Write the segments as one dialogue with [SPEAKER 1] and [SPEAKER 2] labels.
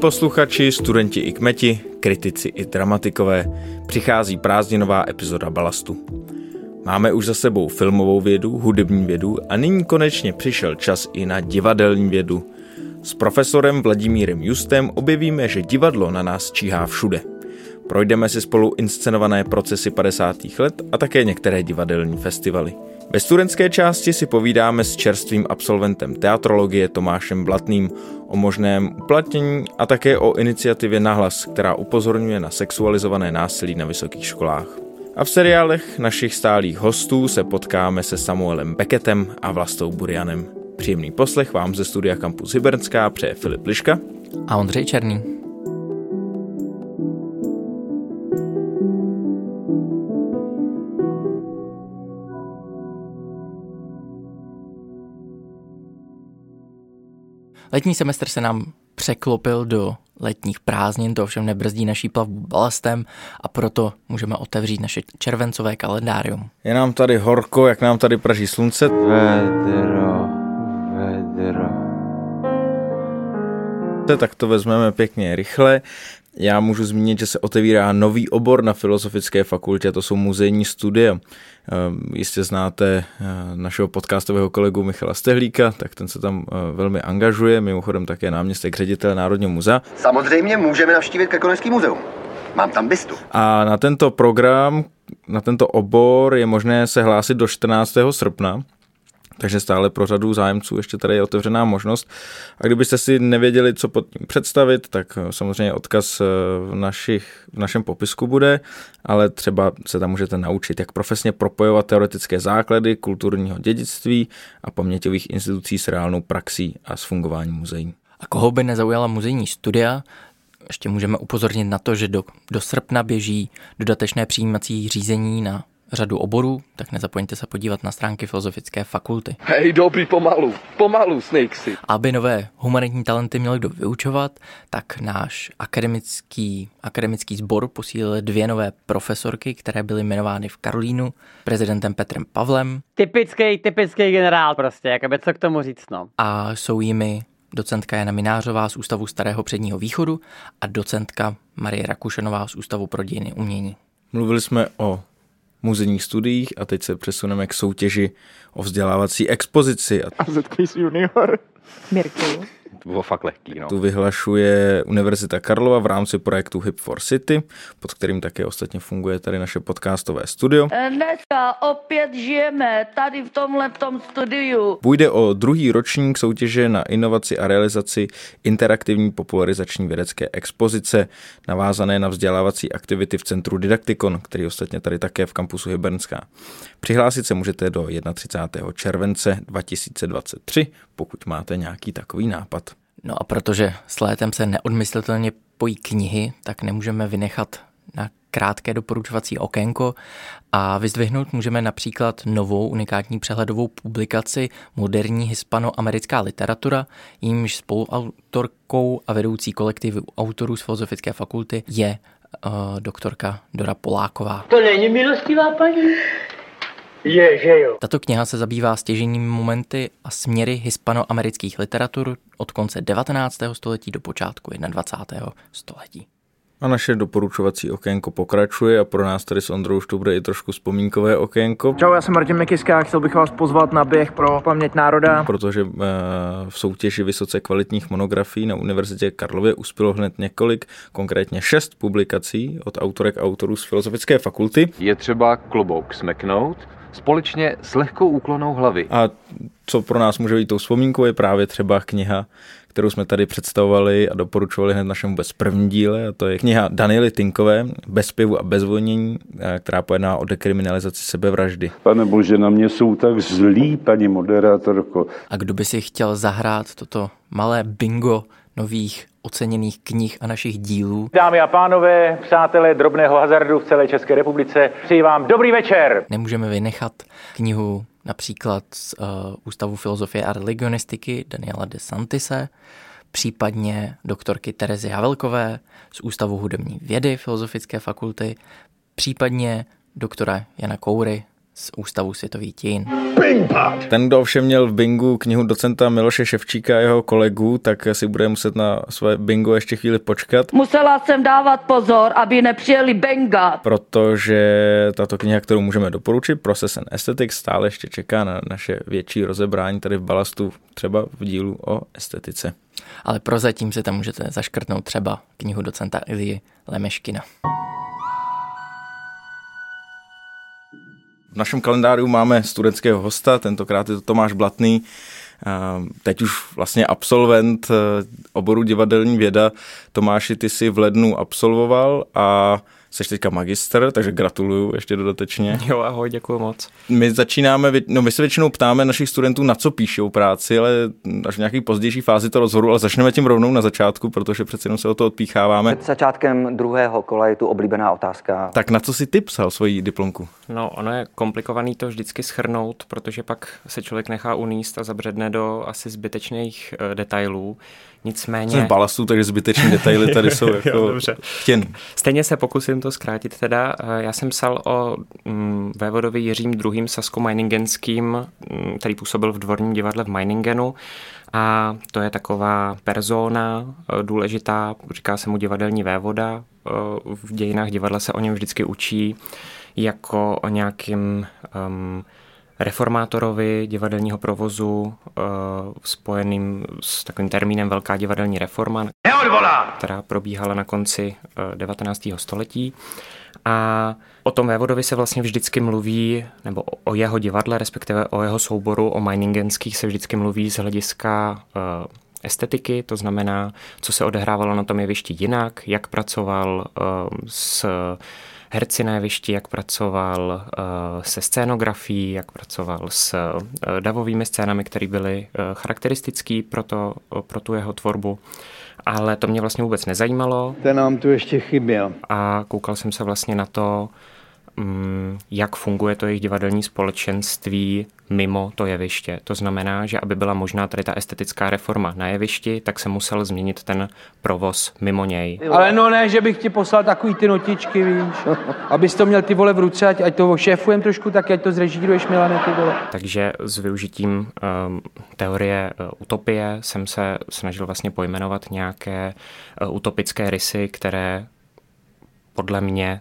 [SPEAKER 1] Posluchači, studenti i kmeti, kritici i dramatikové, přichází prázdninová epizoda Balastu. Máme už za sebou filmovou vědu, hudební vědu a nyní konečně přišel čas i na divadelní vědu. S profesorem Vladimírem Justem objevíme, že divadlo na nás číhá všude. Projdeme si spolu inscenované procesy 50. let a také některé divadelní festivaly. Ve studentské části si povídáme s čerstvým absolventem teatrologie Tomášem Blatným o možném uplatnění a také o iniciativě Nahlas, která upozorňuje na sexualizované násilí na vysokých školách. A v seriálech našich stálých hostů se potkáme se Samuelem Beckettem a Vlastou Burianem. Příjemný poslech vám ze studia Campus Hybernská přeje Filip Liška
[SPEAKER 2] a Ondřej Černý. Letní semestr se nám překlopil do letních prázdnin, to ovšem nebrzdí naší plavbu balastem a proto můžeme otevřít naše červencové kalendárium.
[SPEAKER 1] Je nám tady horko, jak nám tady praží slunce.
[SPEAKER 3] Vedro, vedro.
[SPEAKER 1] Tak to vezmeme pěkně rychle. Já můžu zmínit, že se otevírá nový obor na Filozofické fakultě, to jsou muzejní studie. Ehm, jistě znáte eh, našeho podcastového kolegu Michala Stehlíka, tak ten se tam eh, velmi angažuje, mimochodem také náměstek ředitele Národního muzea.
[SPEAKER 4] Samozřejmě můžeme navštívit Krkonožský muzeum. Mám tam bystu.
[SPEAKER 1] A na tento program, na tento obor je možné se hlásit do 14. srpna. Takže stále pro řadu zájemců ještě tady je otevřená možnost. A kdybyste si nevěděli, co pod tím představit, tak eh, samozřejmě odkaz eh, v, našich, v našem popisku bude, ale třeba se tam můžete naučit, jak profesně propojovat teoretické základy kulturního dědictví a paměťových institucí s reálnou praxí a s fungováním muzeí.
[SPEAKER 2] A koho by nezaujala muzejní studia, ještě můžeme upozornit na to, že do, do srpna běží dodatečné přijímací řízení na řadu oborů, tak nezapomeňte se podívat na stránky Filozofické fakulty.
[SPEAKER 3] Hej, dobrý, pomalu, pomalu, Snakesy.
[SPEAKER 2] Aby nové humanitní talenty měl kdo vyučovat, tak náš akademický, akademický sbor posílil dvě nové profesorky, které byly jmenovány v Karolínu prezidentem Petrem Pavlem.
[SPEAKER 5] Typický, typický generál prostě, jakoby co k tomu říct, no.
[SPEAKER 2] A jsou jimi docentka Jana Minářová z Ústavu Starého předního východu a docentka Marie Rakušenová z Ústavu pro dějiny umění.
[SPEAKER 1] Mluvili jsme o muzejních studiích a teď se přesuneme k soutěži o vzdělávací expozici.
[SPEAKER 6] A Quiz Junior.
[SPEAKER 7] Mirku
[SPEAKER 3] bylo fakt lehký. No.
[SPEAKER 1] Tu vyhlašuje Univerzita Karlova v rámci projektu Hip for City, pod kterým také ostatně funguje tady naše podcastové studio.
[SPEAKER 7] Dneska opět žijeme tady v tomhle tom studiu.
[SPEAKER 1] Půjde o druhý ročník soutěže na inovaci a realizaci interaktivní popularizační vědecké expozice, navázané na vzdělávací aktivity v Centru Didaktikon, který ostatně tady také v kampusu Hybernská. Přihlásit se můžete do 31. července 2023, pokud máte nějaký takový nápad.
[SPEAKER 2] No a protože s létem se neodmyslitelně pojí knihy, tak nemůžeme vynechat na krátké doporučovací okénko a vyzdvihnout můžeme například novou unikátní přehledovou publikaci Moderní hispanoamerická literatura, jímž spoluautorkou a vedoucí kolektivu autorů z Filozofické fakulty je uh, doktorka Dora Poláková.
[SPEAKER 8] To není milostivá paní? Je, že jo.
[SPEAKER 2] Tato kniha se zabývá stěženími momenty a směry hispanoamerických literatur od konce 19. století do počátku 21. století.
[SPEAKER 1] A naše doporučovací okénko pokračuje a pro nás tady s Ondrou už to bude i trošku vzpomínkové okénko.
[SPEAKER 6] Čau, já jsem Martin Mikiska a chtěl bych vás pozvat na běh pro paměť národa.
[SPEAKER 1] Protože eh, v soutěži vysoce kvalitních monografií na Univerzitě Karlově uspělo hned několik, konkrétně šest publikací od autorek a autorů z Filozofické fakulty.
[SPEAKER 3] Je třeba klobouk smeknout, společně s lehkou úklonou hlavy.
[SPEAKER 1] A co pro nás může být tou vzpomínkou, je právě třeba kniha, kterou jsme tady představovali a doporučovali hned našemu bez první díle, a to je kniha Daniely Tinkové, Bez pivu a bez vonění, která pojedná o dekriminalizaci sebevraždy.
[SPEAKER 9] Pane bože, na mě jsou tak zlí, paní moderátorko.
[SPEAKER 2] A kdo by si chtěl zahrát toto malé bingo nových oceněných knih a našich dílů.
[SPEAKER 10] Dámy a pánové, přátelé drobného hazardu v celé České republice, přeji vám dobrý večer.
[SPEAKER 2] Nemůžeme vynechat knihu například z uh, Ústavu filozofie a religionistiky Daniela de Santise, případně doktorky Terezy Havelkové z Ústavu hudební vědy Filozofické fakulty, případně doktora Jana Koury z Ústavu světových dějin.
[SPEAKER 1] Ten, kdo ovšem měl v bingu knihu docenta Miloše Ševčíka a jeho kolegů, tak si bude muset na své bingo ještě chvíli počkat.
[SPEAKER 7] Musela jsem dávat pozor, aby nepřijeli benga.
[SPEAKER 1] Protože tato kniha, kterou můžeme doporučit, Process and Aesthetics, stále ještě čeká na naše větší rozebrání tady v balastu, třeba v dílu o estetice.
[SPEAKER 2] Ale prozatím se tam můžete zaškrtnout třeba knihu docenta Ilie Lemeškina.
[SPEAKER 1] V našem kalendáři máme studentského hosta, tentokrát je to Tomáš Blatný, teď už vlastně absolvent eh, oboru divadelní věda. Tomáši, ty jsi v lednu absolvoval a Jsi teďka magister, takže gratuluju ještě dodatečně.
[SPEAKER 11] Jo, ahoj, děkuji moc.
[SPEAKER 1] My začínáme, no my se většinou ptáme našich studentů, na co píšou práci, ale až v nějaký pozdější fázi to rozhodu, ale začneme tím rovnou na začátku, protože přece jenom se o to odpícháváme.
[SPEAKER 12] Před začátkem druhého kola je tu oblíbená otázka.
[SPEAKER 1] Tak na co si ty psal svoji diplomku?
[SPEAKER 11] No, ono je komplikovaný to vždycky schrnout, protože pak se člověk nechá uníst a zabředne do asi zbytečných uh, detailů. Nicméně...
[SPEAKER 1] Jsem balastu, takže zbytečné detaily tady jsou jako jo, chtěn.
[SPEAKER 11] Stejně se pokusím to zkrátit teda. Eh, já jsem psal o mm, vévodovi Jiřím II. Sasko-Meiningenským, mm, který působil v dvorním divadle v Meiningenu. A to je taková persona eh, důležitá, říká se mu divadelní vévoda. Eh, v dějinách divadla se o něm vždycky učí jako o nějakým um, reformátorovi divadelního provozu uh, spojeným s takovým termínem Velká divadelní reforma, Neodvolá! která probíhala na konci uh, 19. století. A o tom vévodovi se vlastně vždycky mluví, nebo o jeho divadle, respektive o jeho souboru, o Meiningenských se vždycky mluví z hlediska uh, estetiky, to znamená, co se odehrávalo na tom jevišti jinak, jak pracoval s herci na jevišti, jak pracoval eh, se scénografií, jak pracoval s eh, davovými scénami, které byly eh, charakteristický pro, to, pro tu jeho tvorbu. Ale to mě vlastně vůbec nezajímalo.
[SPEAKER 13] Ten nám tu ještě chyběl.
[SPEAKER 11] A koukal jsem se vlastně na to, jak funguje to jejich divadelní společenství mimo to jeviště. To znamená, že aby byla možná tady ta estetická reforma na jevišti, tak se musel změnit ten provoz mimo něj.
[SPEAKER 6] Ale no ne, že bych ti poslal takový ty notičky, víš, abys to měl ty vole v ruce, ať, ať to šéfujem trošku, tak ať to zrežíruješ, Milane, ty vole.
[SPEAKER 11] Takže s využitím um, teorie uh, utopie jsem se snažil vlastně pojmenovat nějaké uh, utopické rysy, které podle mě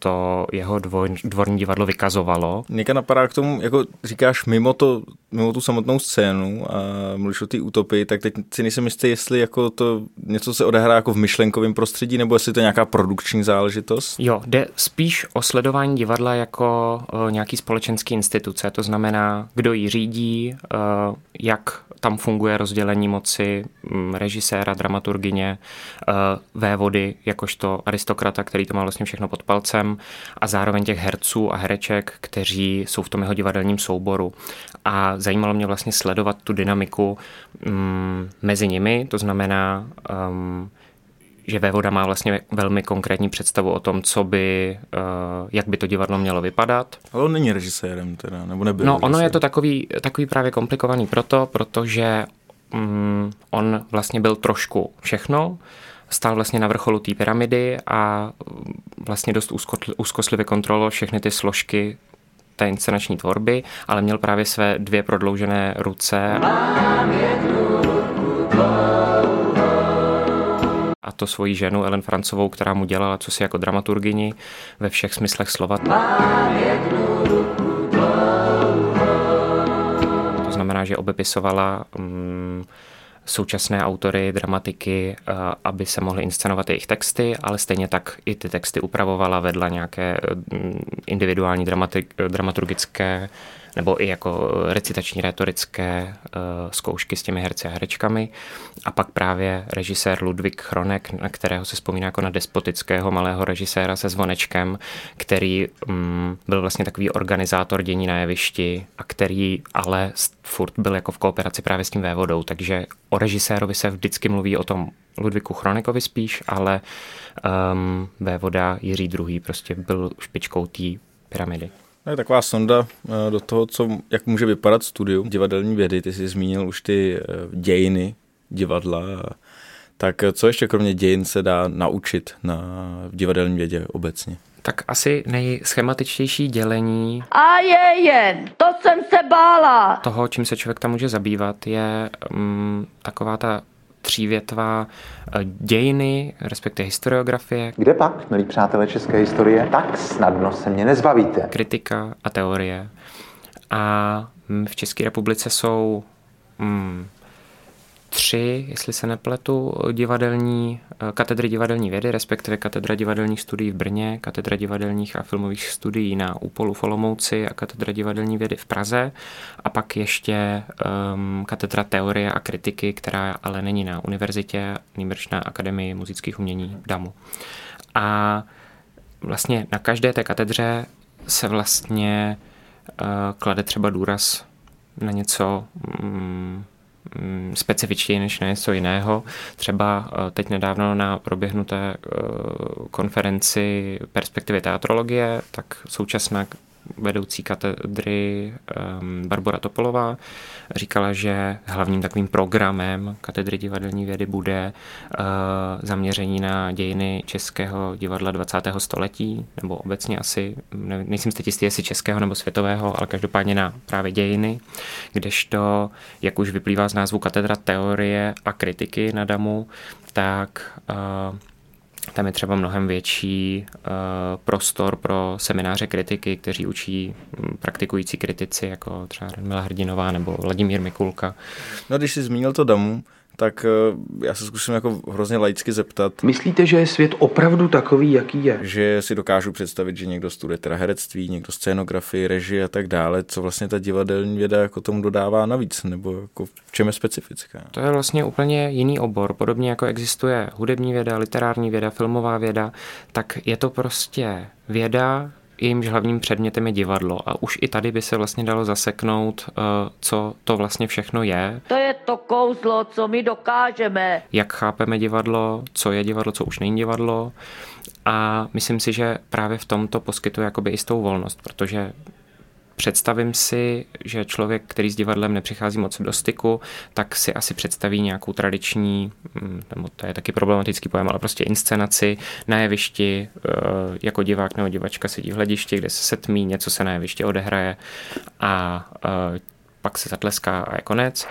[SPEAKER 11] to jeho dvor, dvorní divadlo vykazovalo.
[SPEAKER 1] Něka napadá k tomu, jako říkáš, mimo, to, mimo tu samotnou scénu a mluvíš o té utopii, tak teď si nejsem jistý, jestli jako to něco se odehrá jako v myšlenkovém prostředí, nebo jestli to je nějaká produkční záležitost.
[SPEAKER 11] Jo, jde spíš o sledování divadla jako o nějaký společenský instituce, to znamená, kdo ji řídí, jak tam funguje rozdělení moci mm, režiséra, dramaturgině, vévody, jakožto aristokrata, který to má vlastně všechno pod palcem, a zároveň těch herců a hereček, kteří jsou v tom jeho divadelním souboru. A zajímalo mě vlastně sledovat tu dynamiku um, mezi nimi, to znamená, um, že Vévoda má vlastně velmi konkrétní představu o tom, co by, uh, jak by to divadlo mělo vypadat.
[SPEAKER 1] Ale on není režisérem teda, nebo nebyl
[SPEAKER 11] No,
[SPEAKER 1] režisérem.
[SPEAKER 11] ono je to takový, takový právě komplikovaný proto, protože um, on vlastně byl trošku všechno, stál vlastně na vrcholu té pyramidy a vlastně dost úzkoslivě kontroloval všechny ty složky té inscenační tvorby, ale měl právě své dvě prodloužené ruce. A to svoji ženu Ellen Francovou, která mu dělala co si jako dramaturgini ve všech smyslech slova. To znamená, že obepisovala um, současné autory, dramatiky, eh, aby se mohly inscenovat jejich texty, ale stejně tak i ty texty upravovala, vedla nějaké mm, individuální dramaturgické nebo i jako recitační retorické uh, zkoušky s těmi herci a herečkami. A pak právě režisér Ludvík Chronek, na kterého se vzpomíná jako na despotického malého režiséra se zvonečkem, který um, byl vlastně takový organizátor dění na jevišti a který ale furt byl jako v kooperaci právě s tím vévodou, takže o režisérovi se vždycky mluví o tom Ludvíku Chronekovi spíš, ale um, vévoda Jiří II. prostě byl špičkou té pyramidy.
[SPEAKER 1] To je taková sonda eh, do toho, co, jak může vypadat studium divadelní vědy. Ty jsi zmínil už ty eh, dějiny divadla. Tak co ještě kromě dějin se dá naučit na divadelní vědě obecně?
[SPEAKER 11] Tak asi nejschematičtější dělení
[SPEAKER 7] A je jen, to jsem se bála.
[SPEAKER 11] toho, čím se člověk tam může zabývat, je um, taková ta třívětvá eh, dějiny, respektive historiografie.
[SPEAKER 13] Kde pak, milí přátelé české historie, tak snadno se mě nezbavíte.
[SPEAKER 11] Kritika a teorie. A v České republice jsou mm, tři, jestli se nepletu, divadelní, eh, katedry divadelní vědy, respektive katedra divadelních studií v Brně, katedra divadelních a filmových studií na Úpolu v Olomouci a katedra divadelní vědy v Praze a pak ještě um, katedra teorie a kritiky, která ale není na univerzitě, nýbrž na Akademii muzických umění v Damu. A vlastně na každé té katedře se vlastně uh, klade třeba důraz na něco um, specifičtěji než na něco jiného. Třeba eh, teď nedávno na proběhnuté eh, konferenci perspektivy teatrologie, tak současná vedoucí katedry um, Barbara Topolová říkala, že hlavním takovým programem katedry divadelní vědy bude uh, zaměření na dějiny českého divadla 20. století, nebo obecně asi, ne, nejsem teď jistý, jestli českého nebo světového, ale každopádně na právě dějiny, kdežto, jak už vyplývá z názvu katedra teorie a kritiky na DAMu, tak uh, tam je třeba mnohem větší uh, prostor pro semináře kritiky, kteří učí hm, praktikující kritici, jako třeba Radmila Hrdinová nebo Vladimír Mikulka.
[SPEAKER 1] No, když jsi zmínil to damu, tak eh, já se zkusím jako hrozně laicky zeptat.
[SPEAKER 6] Myslíte, že je svět opravdu takový, jaký je?
[SPEAKER 1] Že si dokážu představit, že někdo studuje teda herectví, někdo scénografii, režii a tak dále, co vlastně ta divadelní věda jako tomu dodává navíc, nebo jako v čem je specifická?
[SPEAKER 11] To je vlastně úplně jiný obor, podobně jako existuje hudební věda, literární věda, filmová věda, tak je to prostě věda, jejímž hlavním předmětem je divadlo. A už i tady by se vlastně dalo zaseknout, eh, co to vlastně všechno je.
[SPEAKER 7] To je to kouzlo, co my dokážeme.
[SPEAKER 11] Jak chápeme divadlo, co je divadlo, co už není divadlo. A myslím si, že právě v tomto poskytuje jakoby jistou volnost, protože představím si, že člověk, který s divadlem nepřichází moc do styku, tak si asi představí nějakou tradiční, mm, nebo to je taky problematický pojem, ale prostě inscenaci na jevišti, eh, jako divák nebo divačka sedí v hledišti, kde se setmí, něco se na jevišti odehraje a eh, pak se zatleská a je konec.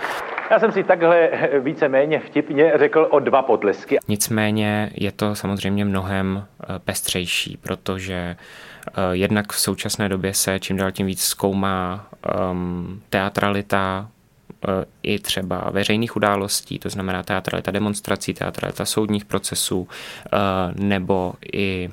[SPEAKER 10] Já jsem si takhle víceméně vtipně řekl o dva potlesky.
[SPEAKER 11] Nicméně je to samozřejmě mnohem eh, pestřejší, protože uh, jednak v současné době se čím dál tím víc zkoumá um, teatralita uh, i třeba veřejných událostí, to znamená teatralita demonstrací, teatralita soudních procesů, uh, nebo i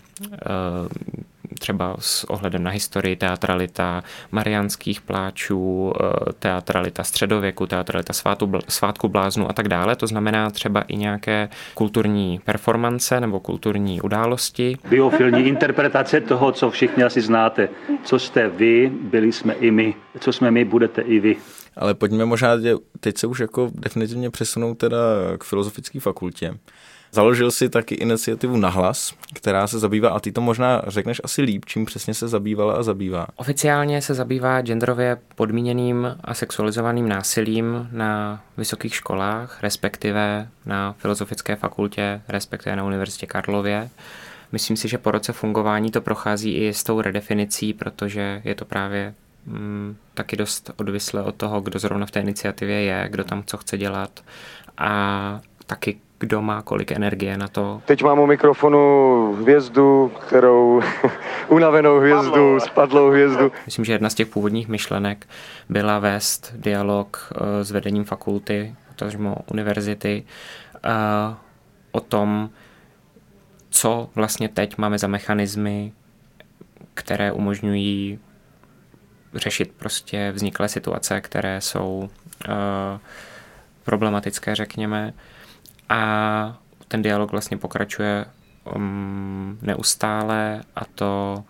[SPEAKER 11] třeba s ohledem na historii teatralita mariánských pláčů, eh, teatralita středověku, teatralita svátu, svátku bláznu a tak dále. To znamená třeba i nějaké kulturní performance nebo kulturní události.
[SPEAKER 9] Biofilní interpretace toho, co všichni asi znáte. Co jste vy, byli jsme i my. Co jsme my, budete i vy.
[SPEAKER 1] Ale pojďme možná teď se už jako definitivně přesunout teda k filozofické fakultě. Založil si taky iniciativu Nahlas, která se zabývá, a ty to možná řekneš asi líp, čím přesně se zabývala a zabývá.
[SPEAKER 11] Oficiálně se zabývá genderově podmíněným a sexualizovaným násilím na vysokých školách, respektive na Filozofické fakultě, respektive na Univerzitě Karlově. Myslím si, že po roce fungování to prochází i s tou redefinicí, protože je to právě mm, taky dost odvislé od toho, kdo zrovna v té iniciativě je, kdo tam co chce dělat a taky kdo má kolik energie na to.
[SPEAKER 14] Teď mám u mikrofonu hvězdu, kterou unavenou hvězdu, spadlou hvězdu.
[SPEAKER 11] Myslím, že jedna z těch původních myšlenek byla vést dialog eh, s vedením fakulty, potažmo univerzity, eh, o tom, co vlastně teď máme za mechanismy, které umožňují řešit prostě vzniklé situace, které jsou uh, problematické, řekněme a ten dialog vlastně pokračuje um, neustále a to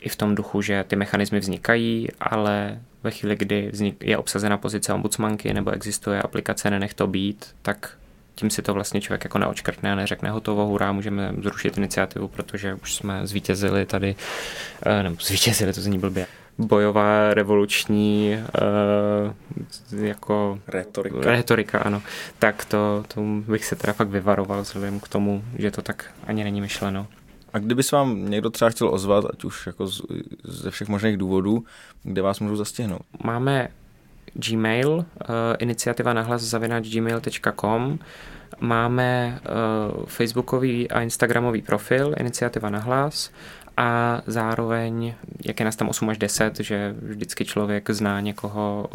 [SPEAKER 11] i v tom duchu, že ty mechanismy vznikají, ale ve chvíli, kdy vznik, je obsazena pozice ombudsmanky nebo existuje aplikace Nenech to být, tak tím si to vlastně člověk jako neočkrtne a neřekne hotovo, hurá, můžeme zrušit iniciativu, protože už jsme zvítězili tady, eh, nebo zvítězili, to zní blbě bojová revoluční uh, jako
[SPEAKER 1] retorika.
[SPEAKER 11] retorika, ano, tak to, to bych se teda fakt vyvaroval vzhledem k tomu, že to tak ani není myšleno.
[SPEAKER 1] A kdyby se vám někdo třeba chtěl ozvat, ať už jako z, ze všech možných důvodů, kde vás můžou zastihnout?
[SPEAKER 11] Máme Gmail, uh, iniciativa nahlas zavináč gmail.com, máme uh, facebookový a instagramový profil iniciativa nahlas a zároveň, jak je nás tam 8 až 10, že vždycky člověk zná někoho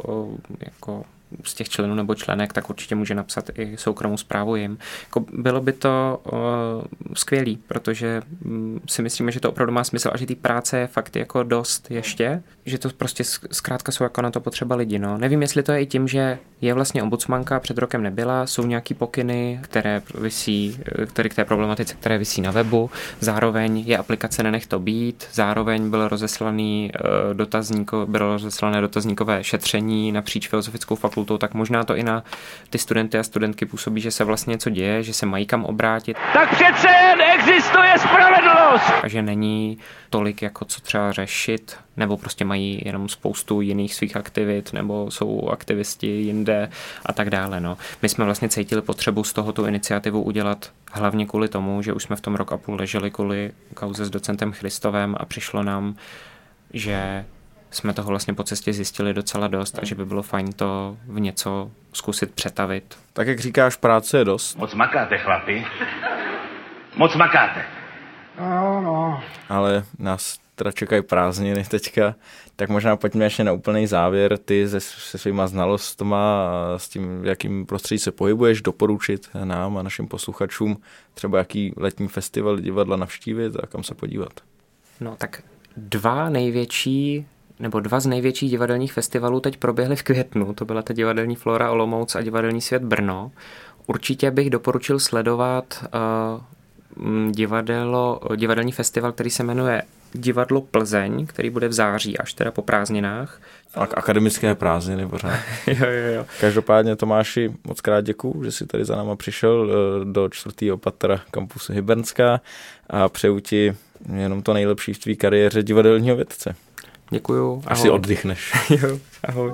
[SPEAKER 11] jako z těch členů nebo členek, tak určitě může napsat i soukromou zprávu jim. Jako bylo by to uh, skvělý, protože um, si myslíme, že to opravdu má smysl a že té práce je fakt jako dost ještě, že to prostě zkrátka jsou jako na to potřeba lidi. No. Nevím, jestli to je i tím, že je vlastně ombudsmanka, před rokem nebyla, jsou nějaký pokyny, které visí, které k té problematice, které visí na webu, zároveň je aplikace Nenech to být, zároveň byl rozeslaný uh, dotazníko, bylo rozeslané dotazníkové šetření napříč filozofickou fakultou tak možná to i na ty studenty a studentky působí, že se vlastně něco děje, že se mají kam obrátit.
[SPEAKER 8] Tak přece existuje spravedlnost!
[SPEAKER 11] A že není tolik jako co třeba řešit, nebo prostě mají jenom spoustu jiných svých aktivit, nebo jsou aktivisti jinde a tak dále. No. My jsme vlastně cítili potřebu z tohoto iniciativu udělat hlavně kvůli tomu, že už jsme v tom rok a půl leželi kvůli kauze s docentem Christovem a přišlo nám, že jsme toho vlastně po cestě zjistili docela dost a že by bylo fajn to v něco zkusit přetavit.
[SPEAKER 1] Tak jak říkáš, práce je dost.
[SPEAKER 8] Moc makáte, chlapi. Moc makáte.
[SPEAKER 1] No, no. Ale nás teda čekají prázdniny teďka, tak možná pojďme ještě na úplný závěr. Ty se, se svýma znalostma a s tím, v jakým prostředí se pohybuješ, doporučit nám a našim posluchačům třeba jaký letní festival divadla navštívit a kam se podívat.
[SPEAKER 11] No tak dva největší nebo dva z největších divadelních festivalů teď proběhly v květnu. To byla ta divadelní Flora Olomouc a divadelní svět Brno. Určitě bych doporučil sledovat uh, divadelo, divadelní festival, který se jmenuje Divadlo Plzeň, který bude v září, až teda po prázdninách.
[SPEAKER 1] A akademické prázdniny pořád.
[SPEAKER 11] jo, jo, jo.
[SPEAKER 1] Každopádně Tomáši, moc krát děkuju, že jsi tady za náma přišel eh, do čtvrtého patra kampusu Hybernská a přeju ti jenom to nejlepší v tvý kariéře divadelního vědce.
[SPEAKER 11] Děkuju.
[SPEAKER 1] Až si oddychneš.
[SPEAKER 11] jo, ahoj.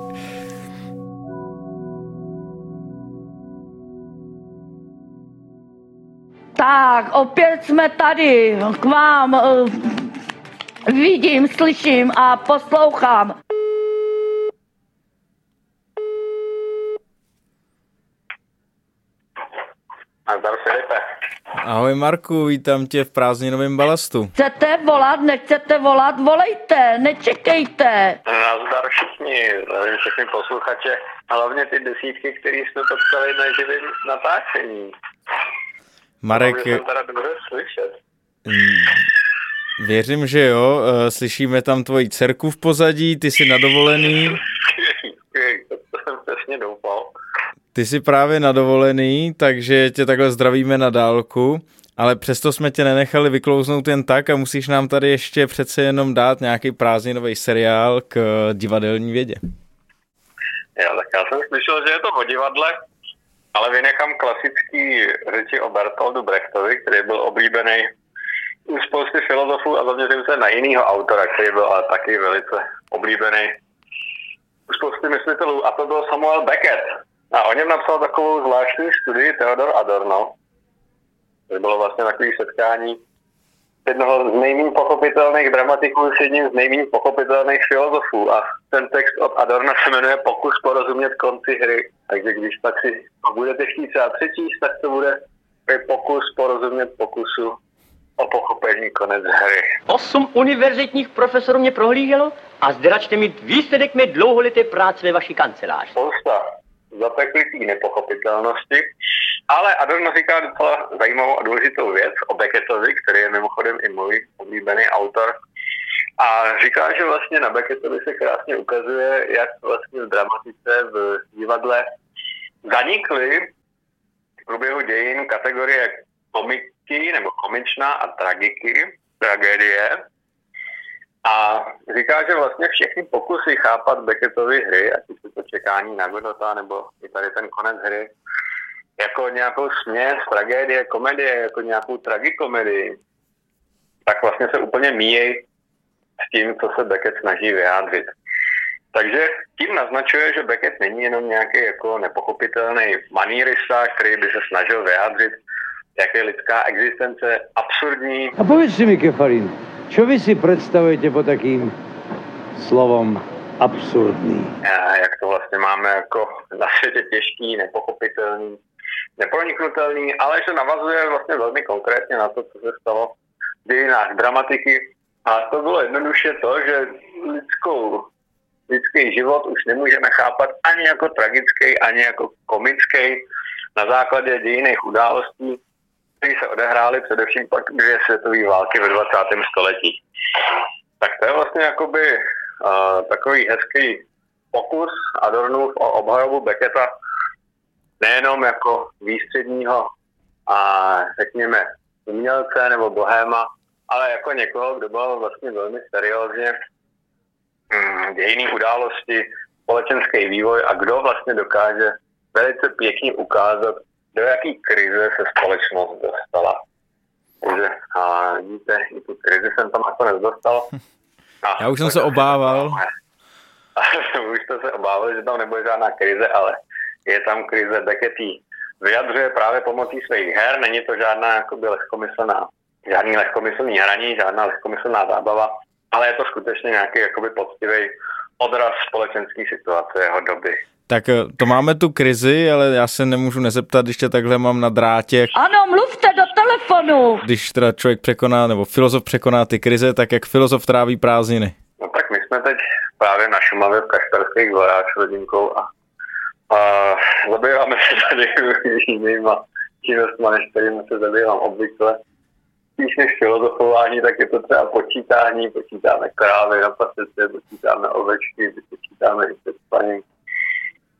[SPEAKER 7] Tak, opět jsme tady k vám. eh, Vidím, slyším a poslouchám.
[SPEAKER 15] Nazdar Filipe.
[SPEAKER 1] Ahoj Marku, vítám tě v prázdninovém balastu.
[SPEAKER 7] Chcete volat, nechcete volat, volejte, nečekejte.
[SPEAKER 15] Nazdar všichni, zdravím všechny posluchače, hlavně ty desítky, které jsme potkali na živém natáčení.
[SPEAKER 1] Marek...
[SPEAKER 15] Jsem teda dobře slyšet.
[SPEAKER 1] Věřím, že jo. Eh, Slyšíme tam tvoji dcerku v pozadí, ty jsi na dovolený.
[SPEAKER 15] to jsem přesně doufal.
[SPEAKER 1] Ty jsi právě na dovolený, takže tě takhle zdravíme na dálku, ale přesto jsme tě nenechali vyklouznout jen tak a musíš nám tady ještě přece jenom dát nějaký prázdninový seriál k divadelní vědě.
[SPEAKER 15] Jo, tak já jsem slyšel, že je to o divadle, ale vynechám klasický řeči o Bertoldu Brechtovi, který byl oblíbený u spousty filozofů a zaměřím se na jinýho autora, který byl ale taky velice oblíbený u spousty myslitelů a to byl Samuel Beckett. A o něm napsal takovou zvláštní studii Theodor Adorno. To bylo vlastně takové setkání jednoho z nejméně pochopitelných dramatiků s jedním z nejméně pochopitelných filozofů. A ten text od Adorna se jmenuje Pokus porozumět konci hry. Takže když pak si budete chtít třeba přečíst, tak to bude pokus porozumět pokusu o pochopení konec hry.
[SPEAKER 16] Osm univerzitních profesorů mě prohlíželo a zde račte mi výsledek mé dlouholeté práce ve vaší kanceláři.
[SPEAKER 15] Spousta zapeklitý nepochopitelnosti, ale Adorno říká docela zajímavou a důležitou věc o Beckettovi, který je mimochodem i můj oblíbený autor. A říká, že vlastně na Beckettovi se krásně ukazuje, jak vlastně v dramatice, v divadle zanikly v průběhu dějin kategorie komiky nebo komičná a tragiky, tragédie. A říká, že vlastně všechny pokusy chápat Beckettovy hry, ať už to čekání na Godota, nebo i tady ten konec hry, jako nějakou směs, tragédie, komedie, jako nějakou tragikomedii, tak vlastně se úplně míjejí s tím, co se Beckett snaží vyjádřit. Takže tím naznačuje, že Beckett není jenom nějaký jako nepochopitelný manírista, který by se snažil vyjádřit jak je lidská existence absurdní.
[SPEAKER 17] A povedz si mi, Kefarin, čo vy si predstavujete po takým slovom absurdný?
[SPEAKER 15] A jak to vlastně máme jako na světě těžký, nepochopitelný, neproniknutelný, ale že navazuje vlastně velmi konkrétně na to, co se stalo v dějinách dramatiky. A to bylo jednoduše to, že lidskou, lidský život už nemůžeme chápat ani jako tragický, ani jako komický na základě dějiných událostí, které se odehrály především pak dvě světové války ve 20. století. Tak to je vlastně jakoby uh, takový hezký pokus Adornův o obhajobu Becketa nejenom jako výstředního a řekněme umělce nebo bohéma, ale jako někoho, kdo byl vlastně velmi seriózně mm, dějný události, společenský vývoj a kdo vlastně dokáže velice pěkně ukázat, do jaký krize se společnost dostala. Takže a vidíte, i tu krizi jsem tam nakonec dostal.
[SPEAKER 1] A Já už jsem se obával.
[SPEAKER 15] už jste se obával, že tam nebude žádná krize, ale je tam krize Becketý. Vyjadřuje právě pomocí svých her, není to žádná jakoby lehkomyslná, žádný lehkomyslný hraní, žádná lehkomyslná zábava, ale je to skutečně nějaký jakoby poctivý odraz společenské situace jeho doby.
[SPEAKER 1] Tak eh, to máme tu krizi, ale já se nemůžu nezeptat, když tě takhle mám na drátě.
[SPEAKER 7] Ano, mluvte do telefonu.
[SPEAKER 1] Když teda člověk překoná, nebo filozof překoná ty krize, tak jak filozof tráví prázdniny?
[SPEAKER 15] No tak my jsme teď právě na Šumavě v Kašperských gorách s rodinkou a, a zabýváme se tady jinýma činnostmi, než kterými se zabývám obvykle. Spíš než filozofování, tak je to třeba počítání, počítáme krávy na pasice, počítáme ovečky, počítáme i se spaním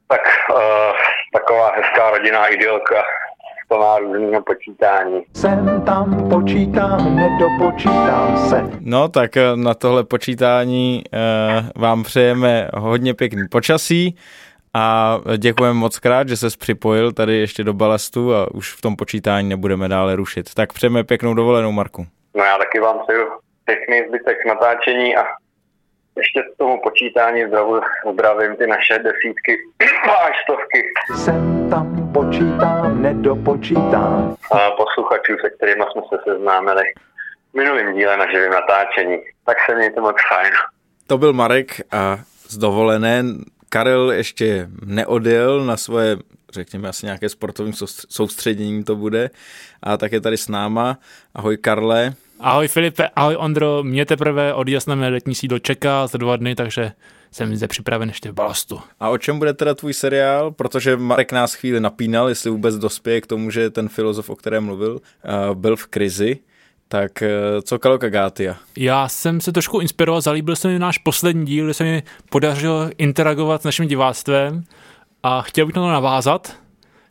[SPEAKER 15] tak uh, taková hezká rodinná idylka plná různého počítání.
[SPEAKER 13] Sem tam počítám, nedopočítám se.
[SPEAKER 1] No tak eh, na tohle počítání uh, vám přejeme hodně pěkný počasí a děkujeme moc krát, že se připojil tady ještě do balastu a už v tom počítání nebudeme dále rušit. Tak přejeme pěknou dovolenou, Marku.
[SPEAKER 15] No já taky vám přeju pěkný zbytek natáčení a ještě k tomu počítání zdravu, zdravím ty naše desítky až stovky.
[SPEAKER 13] Sem tam počítám, nedopočítám.
[SPEAKER 15] A posluchačů, se kterými jsme se seznámili v minulým díle na živém natáčení. Tak se mějte moc fajn.
[SPEAKER 1] To byl Marek a z dovolené Karel ještě neodjel na svoje, řekněme, asi nějaké sportovní soustředění to bude. A tak je tady s náma. Ahoj Karle.
[SPEAKER 18] Ahoj Filipe, ahoj Ondro, mě teprve mé letní sídlo čeká za dva dny, takže jsem zde připraven ještě v balastu.
[SPEAKER 1] A o čem bude teda tvůj seriál? Protože Marek nás chvíli napínal, jestli vůbec dospěje k tomu, že ten filozof, o kterém mluvil, eh, byl v krizi. Tak eh, co Kalokagátia?
[SPEAKER 18] Já jsem se trošku inspiroval, zalíbil se mi náš poslední díl, kde se mi podařilo interagovat s naším diváctvem a chtěl bych na to navázat.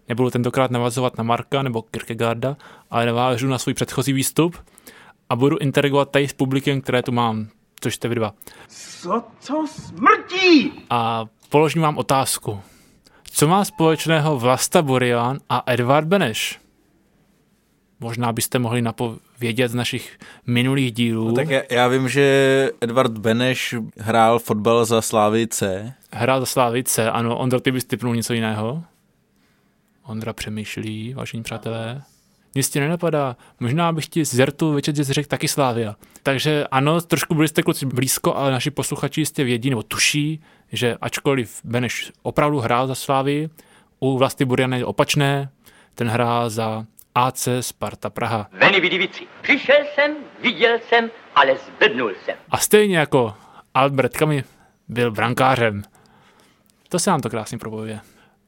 [SPEAKER 18] Nebudu tentokrát navazovat na Marka nebo Kierkegaarda, ale navážu na svůj předchozí výstup a budu interagovat tady s publikem, které tu mám, což jste vy dva.
[SPEAKER 19] Co to smrtí?
[SPEAKER 18] A položím vám otázku. Co má společného Vlasta Borian a Edvard Beneš? Možná byste mohli napovědět z našich minulých dílů.
[SPEAKER 1] No, tak já, já vím, že Edvard Beneš hrál fotbal za Slávice.
[SPEAKER 18] Hrál za Slávice, ano. Ondra, ty bys typnul něco jiného? Ondra přemýšlí, vážení přátelé nic ti nenapadá. Možná bych ti z Zertu večer řekl taky Slávia. Takže ano, trošku byli jste kluci blízko, ale naši posluchači jistě vědí nebo tuší, že ačkoliv Beneš opravdu hrál za Slávy, u Vlasty Buriana je opačné, ten hrál za AC Sparta Praha.
[SPEAKER 16] Veni vidi vici. Přišel jsem, viděl jsem, ale zbednul jsem.
[SPEAKER 18] A stejně jako Albert Kami byl brankářem. To se nám to krásně propojuje.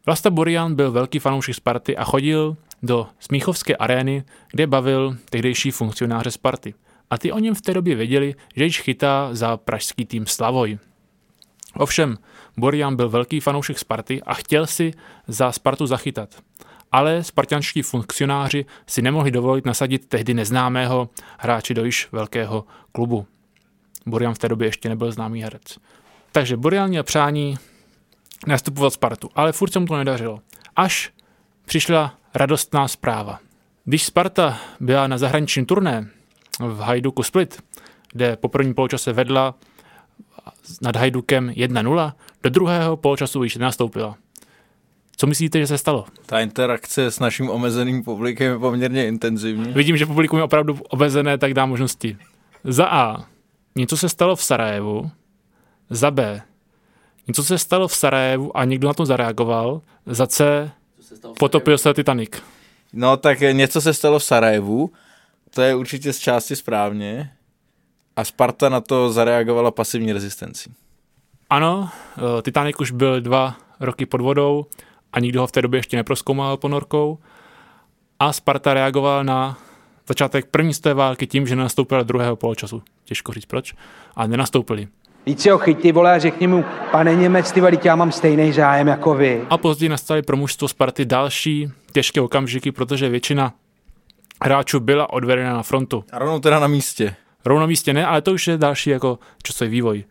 [SPEAKER 18] Vlasta Burian byl velký fanoušek Sparty a chodil do Smíchovské arény, kde bavil tehdejší funkcionáře Sparty. A ty o něm v té době věděli, že již chytá za pražský tým Slavoj. Ovšem, Borian byl velký fanoušek Sparty a chtěl si za Spartu zachytat. Ale spartianští funkcionáři si nemohli dovolit nasadit tehdy neznámého hráče do již velkého klubu. Borian v té době ještě nebyl známý herec. Takže Borian měl přání nastupovat Spartu, ale furt se mu to nedařilo. Až přišla radostná zpráva. Když Sparta byla na zahraničním turné v Hajduku Split, kde po prvním poločase vedla nad Hajdukem 1-0, do druhého poločasu již nastoupila. Co myslíte, že se stalo?
[SPEAKER 1] Ta interakce s naším omezeným publikem je poměrně intenzivní.
[SPEAKER 18] Vidím, že publikum je opravdu omezené, tak dá možnosti. Za A. Něco se stalo v Sarajevu. Za B. Něco se stalo v Sarajevu a někdo na to zareagoval. Za C. Potopil se Titanic.
[SPEAKER 1] No tak něco se stalo v Sarajevu, to je určitě z části správně. A Sparta na to zareagovala pasivní rezistencí.
[SPEAKER 18] Ano, eh, Titanic už byl dva roky pod vodou a nikdo ho v té době ještě neproskoumal ponorkou. A Sparta reagovala na začátek první z té války tím, že nenastoupila druhého poločasu. Těžko říct proč. A nenastoupili.
[SPEAKER 6] Víc si ho chyť, ty vole, a řekni mu, pane Němec, ty vole, já mám stejný zájem jako vy.
[SPEAKER 18] A později nastaly pro mužstvo Sparty další těžké okamžiky, protože většina hráčů byla odvedena na frontu.
[SPEAKER 1] A rovnou teda na místě.
[SPEAKER 18] Rovnou na místě ne, ale to už je další jako časový vývoj.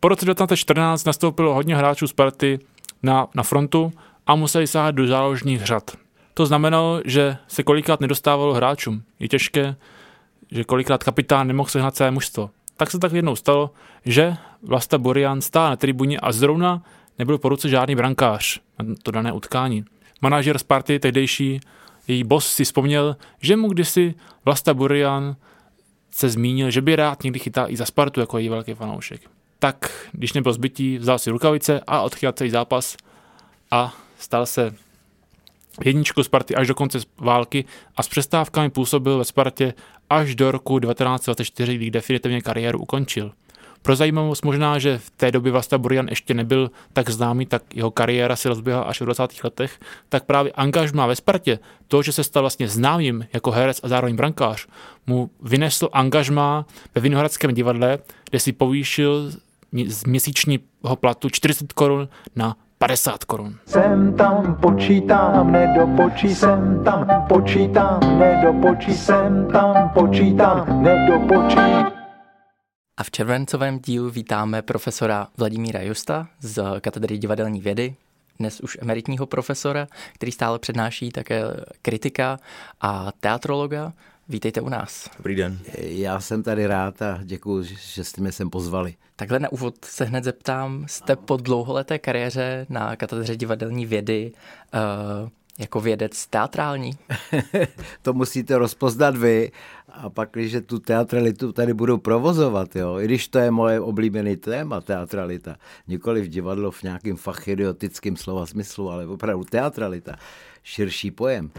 [SPEAKER 18] Po roce 1914 nastoupilo hodně hráčů Sparty na, na frontu a museli sáhat do záložních řad. To znamenalo, že se kolikrát nedostávalo hráčům. Je těžké, že kolikrát kapitán nemohl sehnat celé mužstvo. Tak se tak jednou stalo, že Vlasta Borian stál na tribuně a zrovna nebyl po ruce žádný brankář na to dané utkání. Manažer Sparty, tehdejší její boss, si vzpomněl, že mu kdysi Vlasta Borian se zmínil, že by rád někdy chytal i za Spartu jako její velký fanoušek. Tak, když nebyl zbytí, vzal si rukavice a odchytal celý zápas a stal se jedničkou Sparty až do konce války a s přestávkami působil ve Spartě až do roku 1924, kdy definitivně kariéru ukončil. Pro zajímavost možná, že v té době Vlasta Burian ještě nebyl tak známý, tak jeho kariéra se rozběhla až v 20. letech, tak právě angažmá ve Spartě, to, že se stal vlastně známým jako herec a zároveň brankář, mu vynesl angažmá ve Vinohradském divadle, kde si povýšil z měsíčního platu 40 korun na 50 korun.
[SPEAKER 20] Sem tam počítám, nedopočí, sem tam počítám, nedopočí, sem tam počítám, nedopočí.
[SPEAKER 2] A v červencovém dílu vítáme profesora Vladimíra Justa z katedry divadelní vědy, dnes už emeritního profesora, který stále přednáší také kritika a teatrologa. Vítejte u nás.
[SPEAKER 1] Dobrý den.
[SPEAKER 21] Já jsem tady rád a děkuji, že jste mě sem pozvali.
[SPEAKER 2] Takhle na úvod se hned zeptám, jste po dlouholeté kariéře na katedře divadelní vědy uh, jako vědec teatrální?
[SPEAKER 21] to musíte rozpoznat vy a pak, když tu teatralitu tady budou provozovat, jo, i když to je moje oblíbený téma, teatralita, nikoli v divadlo v nějakým fachidiotickém slova smyslu, ale opravdu teatralita, širší pojem,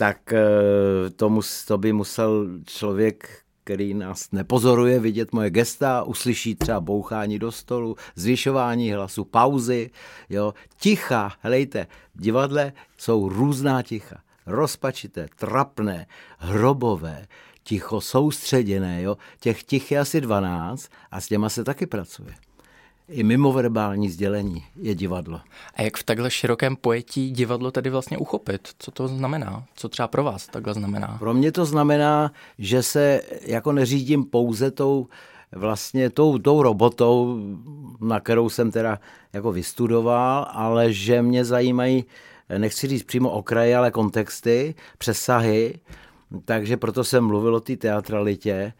[SPEAKER 21] tak eh, to, mus, to by musel člověk který nás nepozoruje, vidět moje gesta, uslyší třeba bouchání do stolu, zvyšování hlasu, pauzy, jo, ticha, helejte, divadle jsou různá ticha, rozpačité, trapné, hrobové, ticho soustředěné, jo, těch tich je asi 12 a s těma se taky pracuje i mimoverbální sdělení je divadlo.
[SPEAKER 2] A jak v takhle širokém pojetí divadlo tedy vlastně uchopit? Co to znamená? Co třeba pro vás takhle znamená?
[SPEAKER 21] Pro mě to znamená, že se jako neřídím pouze tou vlastně tou, tou robotou, na kterou jsem teda jako vystudoval, ale že mě zajímají, nechci říct přímo okraje, ale kontexty, přesahy, takže proto jsem mluvil o té teatralitě,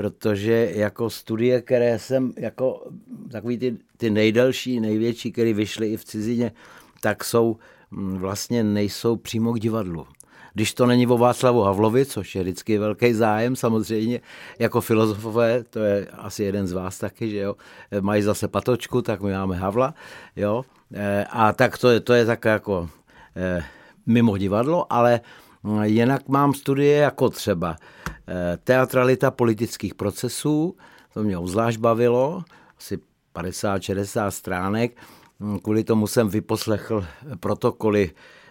[SPEAKER 21] protože jako studie, které jsem jako takový ty, ty nejdelší, největší, které vyšly i v cizině, tak jsou mm, vlastně nejsou přímo k divadlu. Když to není o Václavu Havlovi, což je vždycky velký zájem, samozřejmě, jako filozofové, to je asi jeden z vás taky, že jo, mají zase patočku, tak my máme Havla, jo, e, a tak to je, to je tak jako eh, mimo divadlo, ale Jinak mám studie jako třeba eh, teatralita politických procesů, to mě obzvlášť bavilo, asi 50-60 stránek. Hm, kvůli tomu jsem vyposlechl protokoly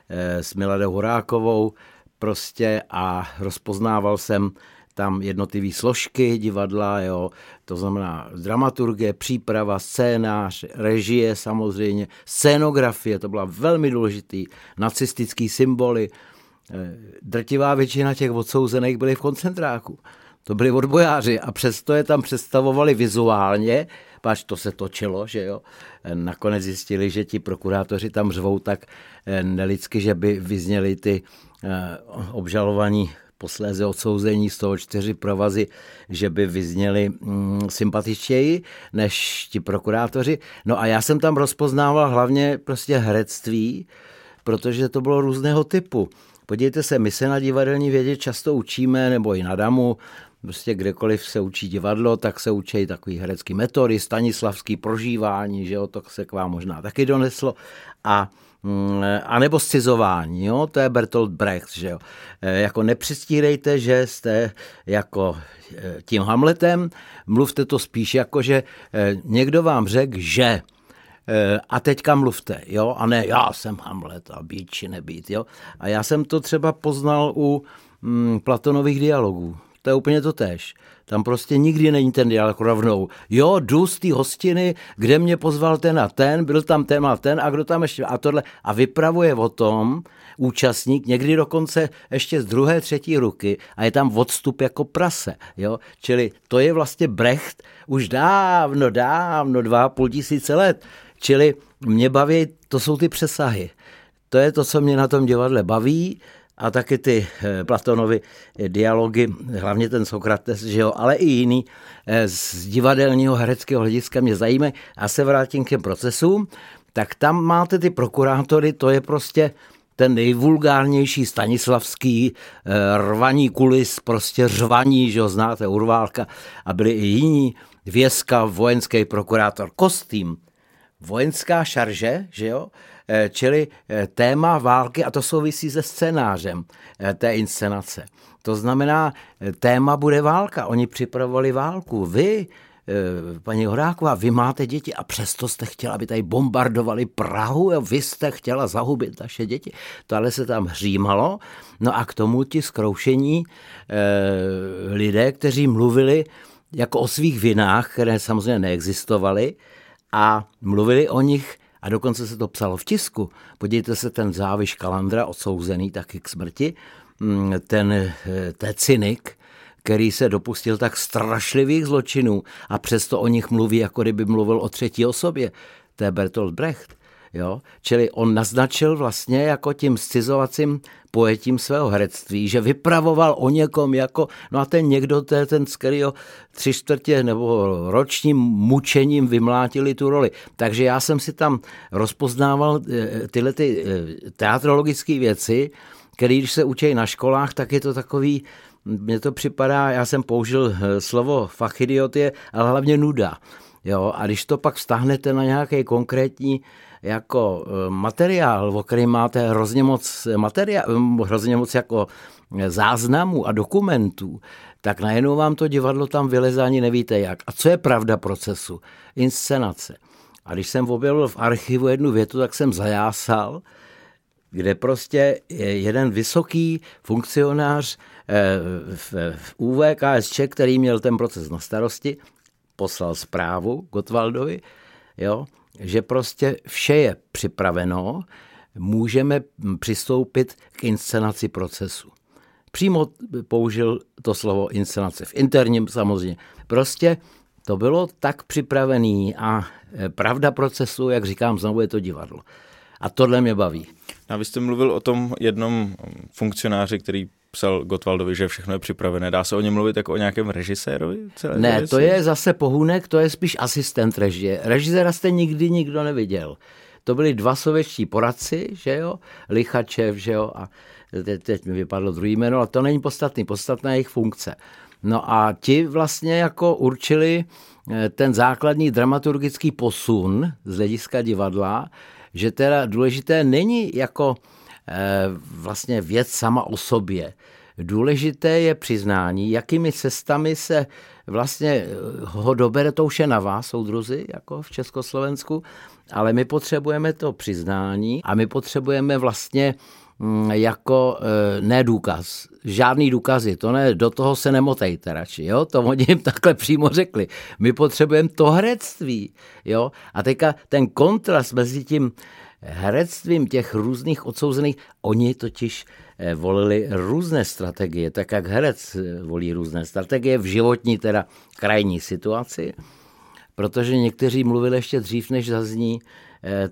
[SPEAKER 21] eh, s Miladou Horákovou prostě a rozpoznával jsem tam jednotlivé složky divadla, jo, to znamená dramaturgie, příprava, scénář, režie samozřejmě, scénografie, to byla velmi důležitý, nacistický symboly, drtivá většina těch odsouzených byly v koncentráku. To byli odbojáři a přesto je tam představovali vizuálně, páč to se točilo, že jo. Eh, nakonec zjistili, že ti prokurátoři tam řvou tak eh, nelidsky, že by vyzněli ty obžalovaní posléze odsouzení z toho čtyři provazy, že by vyzněli mm, sympatičtěji než ti prokurátoři. No a já jsem tam rozpoznával hlavně prostě herectví, protože to bylo různého typu. Podívejte se, my se na divadelní vědě často učíme, nebo i na damu, prostě kdekoliv se učí divadlo, tak se učí takový herecký metody, stanislavský prožívání, že jo, to se k vám možná taky doneslo. A mm, a nebo scizování, jo? to je Bertolt Brecht, že jo. E, jako nepřistírejte, že jste jako e, tím Hamletem, mluvte to spíš jako, že e, někdo vám řekl, že a teďka mluvte, jo, a ne já jsem Hamlet a být či nebýt, jo. A já jsem to třeba poznal u mm, Platonových dialogů, to je úplně to tež. Tam prostě nikdy není ten dialog rovnou. Jo, jdu z té hostiny, kde mě pozval ten a ten, byl tam ten a ten a kdo tam ještě a tohle. A vypravuje o tom účastník, někdy dokonce ještě z druhé, třetí ruky a je tam odstup jako prase. Jo? Čili to je vlastně Brecht už dávno, dávno, dva půl tisíce let. Čili mě baví, to jsou ty přesahy. To je to, co mě na tom divadle baví a taky ty eh, Platonovy dialogy, hlavně ten Sokrates, že jo, ale i jiný eh, z divadelního hereckého hlediska mě zajímají. A se vrátím k těm procesům, tak tam máte ty prokurátory, to je prostě ten nejvulgárnější stanislavský eh, rvaní kulis, prostě řvaní, že ho znáte, Urválka, a byli i jiní, Věska, vojenský prokurátor, kostým, vojenská šarže, že jo, Eh, čili eh, téma války, a to souvisí se scénářem eh, té inscenace. To znamená, téma bude válka. Oni připravovali válku. Vy, paní Horáková, vy máte děti a přesto jste chtěla, aby tady bombardovali Prahu a vy jste chtěla zahubit naše děti. To ale se tam hřímalo. No a k tomu ti zkroušení lidé, kteří mluvili jako o svých vinách, které samozřejmě neexistovaly, a mluvili o nich a dokonce se to psalo v tisku. Podívejte se, ten záviš Kalandra, odsouzený taky k smrti, mm, ten, eh, ten cynik, který se dopustil tak strašlivých zločinů a přesto o nich mluví, jako kdyby mluvil o třetí osobě. To je Bertolt Brecht. Jo? Čili on naznačil vlastně jako tím scizovacím pojetím svého herectví, že vypravoval o někom jako, no a ten někdo, to je ten, z kterého tři čtvrtě nebo ročním mučením vymlátili tu roli. Takže já jsem si tam rozpoznával eh, tyhle ty eh, teatrologické věci, které když se učí na školách, tak je to takový, mně to připadá, já jsem použil eh, slovo fachidiotie, ale hlavně nuda. Jo, a když to pak vztahnete na nějaký konkrétní jako eh, materiál, o který máte hrozně moc, materiál, hrozně moc jako záznamů a dokumentů, tak najednou vám to divadlo tam vyleze ani nevíte jak. A co je pravda procesu? Inscenace. A když jsem objevil v archivu jednu větu, tak jsem zajásal, kde prostě jeden vysoký funkcionář eh, v UVKSČ, který měl ten proces na starosti, poslal zprávu Gotwaldovi, jo, že prostě vše je připraveno, můžeme přistoupit k inscenaci procesu. Přímo použil to slovo inscenace, v interním samozřejmě. Prostě to bylo tak připravený a e, pravda procesu, jak říkám, znovu je to divadlo. A tohle mě baví.
[SPEAKER 1] A vy jste mluvil o tom jednom funkcionáři, který psal Gotwaldovi, že všechno je připravené. Dá se o něm mluvit jako o nějakém režisérovi?
[SPEAKER 21] Celé ne, to je zase pohůnek, to je spíš asistent režie. Režiséra jste nikdy nikdo neviděl. To byli dva sovětští poradci, že jo, Lichačev, že jo, a teď, teď mi vypadlo druhý jméno, ale to není podstatný, podstatná jejich funkce. No a ti vlastně jako určili eh, ten základní dramaturgický posun z hlediska divadla, že teda důležité není jako vlastně věc sama o sobě. Důležité je přiznání, jakými cestami se vlastně eh, ho dobere, to už je na vás, soudruzi, jako v Československu, ale my potřebujeme to přiznání a my potřebujeme vlastně mm, jako eh, ne důkaz, žádný důkazy, to ne, do toho se nemotejte radši, jo, to oni jim takhle přímo řekli. My potřebujeme to herectví, jo, a teďka ten kontrast mezi tím herectvím těch různých odsouzených, oni totiž eh, volili různé strategie, tak jak herec eh, volí různé strategie v životní teda krajní situaci, protože někteří mluvili ještě dřív, než zazní eh,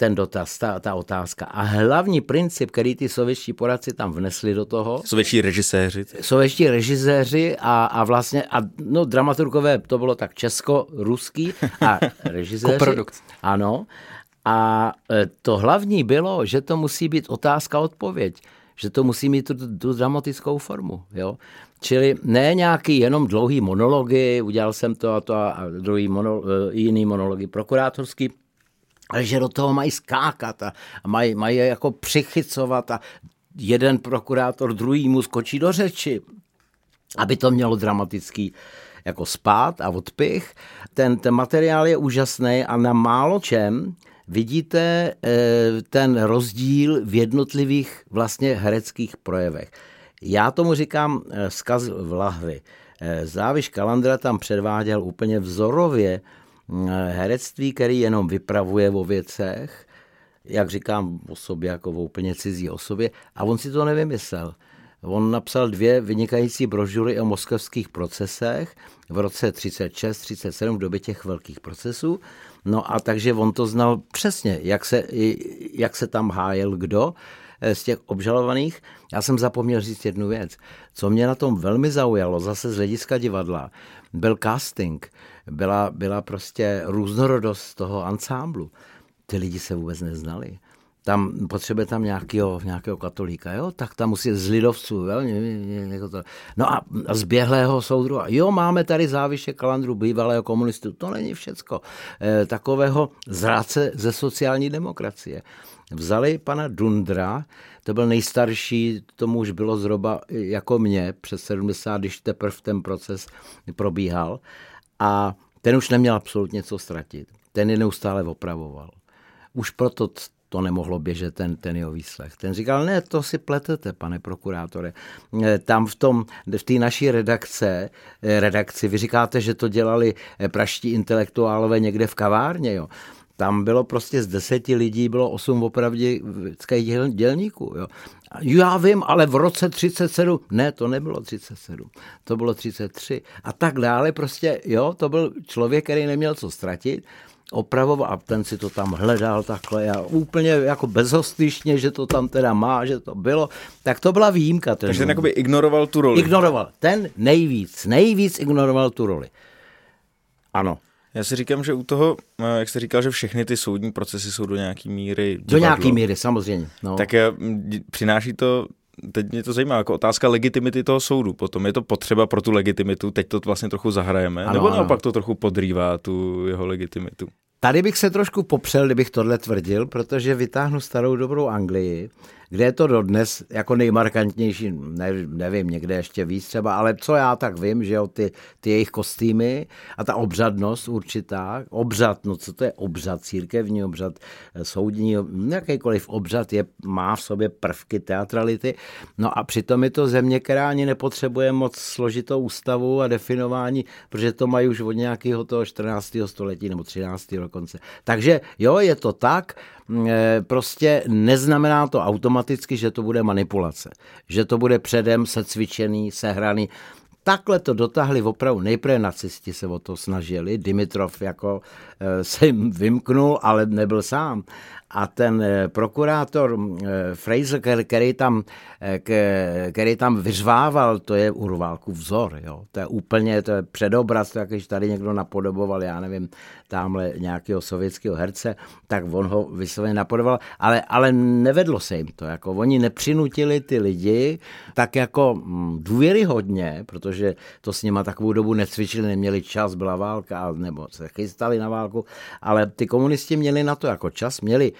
[SPEAKER 21] ten dotaz, ta, ta otázka. A hlavní princip, který ty sovětští poradci tam vnesli do toho.
[SPEAKER 1] Sovětští režiséři.
[SPEAKER 21] Sovětští režiséři a, a vlastně, a no dramaturgové to bylo tak česko-ruský a režiséři. Ano. A e, to hlavní bylo, že to musí být otázka odpověď, že to musí mít tu, tu dramatickou formu. Jo? Čili ne nějaký jenom dlouhý monology, udělal jsem to a to a druhý mono, e, jiný monology prokurátorský, ale že do toho mají skákat a mají, mají jako přichycovat a jeden prokurátor druhýmu skočí do řeči, aby to mělo dramatický jako spát a odpich. Ten, ten materiál je úžasný a na málo čem vidíte eh, ten rozdíl v jednotlivých vlastně hereckých projevech. Já tomu říkám eh, zkaz v lahvi. Eh, Záviš Kalandra tam předváděl úplně vzorově herectví, který jenom vypravuje o věcech, jak říkám o sobě jako o úplně cizí osobě, a on si to nevymyslel. On napsal dvě vynikající brožury o moskevských procesech v roce 36-37 v době těch velkých procesů. No a takže on to znal přesně, jak se, jak se tam hájel kdo eh, z těch obžalovaných. Já jsem zapomněl říct jednu věc. Co mě na tom velmi zaujalo, zase z hlediska divadla, byl casting. Byla, byla prostě různorodost toho ansámblu. Ty lidi se vůbec neznali tam potřebuje tam nějakého, nějakého katolíka, jo, tak tam musí z lidovců, jo, jako no a z běhlého soudru, jo, máme tady záviše kalandru bývalého komunistu, to není všecko, e, takového zráce ze sociální demokracie. Vzali pana Dundra, to byl nejstarší, tomu už bylo zhruba jako mě, přes 70, když teprve ten proces probíhal. A ten už neměl absolutně co ztratit. Ten je neustále opravoval. Už proto to nemohlo běžet ten, ten jeho výslech. Ten říkal, ne, to si pletete, pane prokurátore. Eh, tam v tom, v té naší redakce, eh, redakci, vy říkáte, že to dělali eh, praští intelektuálové někde v kavárně, jo. Tam bylo prostě z deseti lidí, bylo osm opravdických děl, dělníků. Jo. Já vím, ale v roce 37, ne, to nebylo 37, to bylo 33 a tak dále. Prostě, jo, to byl člověk, který neměl co ztratit opravoval a ten si to tam hledal takhle a úplně jako bezhostyšně, že to tam teda má, že to bylo, tak to byla výjimka.
[SPEAKER 1] Ten Takže ten jakoby ignoroval tu roli.
[SPEAKER 21] Ignoroval. Ten nejvíc, nejvíc ignoroval tu roli. Ano.
[SPEAKER 1] Já si říkám, že u toho, eh, jak jste říkal, že všechny ty soudní procesy jsou do nějaké míry divadlo,
[SPEAKER 21] Do nějaké míry, samozřejmě. No.
[SPEAKER 1] Tak eh, přináší to teď mě to zajímá, jako otázka legitimity toho soudu. Potom je to potřeba pro tu legitimitu, teď to vlastně trochu zahrajeme, ano, nebo naopak to trochu podrývá tu jeho legitimitu?
[SPEAKER 21] Tady bych se trošku popřel, kdybych tohle tvrdil, protože vytáhnu starou dobrou Anglii, kde je to dodnes jako nejmarkantnější, ne, nevím, někde ještě víc třeba, ale co já tak vím, že jo, ty, ty jejich kostýmy a ta obřadnost určitá, obřad, no co to je obřad, církevní obřad, eh, soudní, jakýkoliv obřad je, má v sobě prvky teatrality, no a přitom je to země, která ani nepotřebuje moc složitou ústavu a definování, protože to mají už od nějakého toho 14. století nebo 13. dokonce. Takže jo, je to tak, prostě neznamená to automaticky, že to bude manipulace. Že to bude předem secvičený, sehraný. Takhle to dotáhli opravdu. Nejprve nacisti se o to snažili. Dimitrov jako eh, se jim vymknul, ale nebyl sám a ten eh, prokurátor eh, Fraser, který tam, eh, který tam vyřvával, to je Urválku vzor, jo. To je úplně, to je předobraz, jak když tady někdo napodoboval, já nevím, tamhle nějakého sovětského herce, tak on ho vysloveně napodoboval, ale, ale nevedlo se jim to, jako oni nepřinutili ty lidi tak jako hm, důvěryhodně, protože to s nima takovou dobu necvičili, neměli čas, byla válka, nebo se chystali na válku, ale ty komunisti měli na to jako čas, měli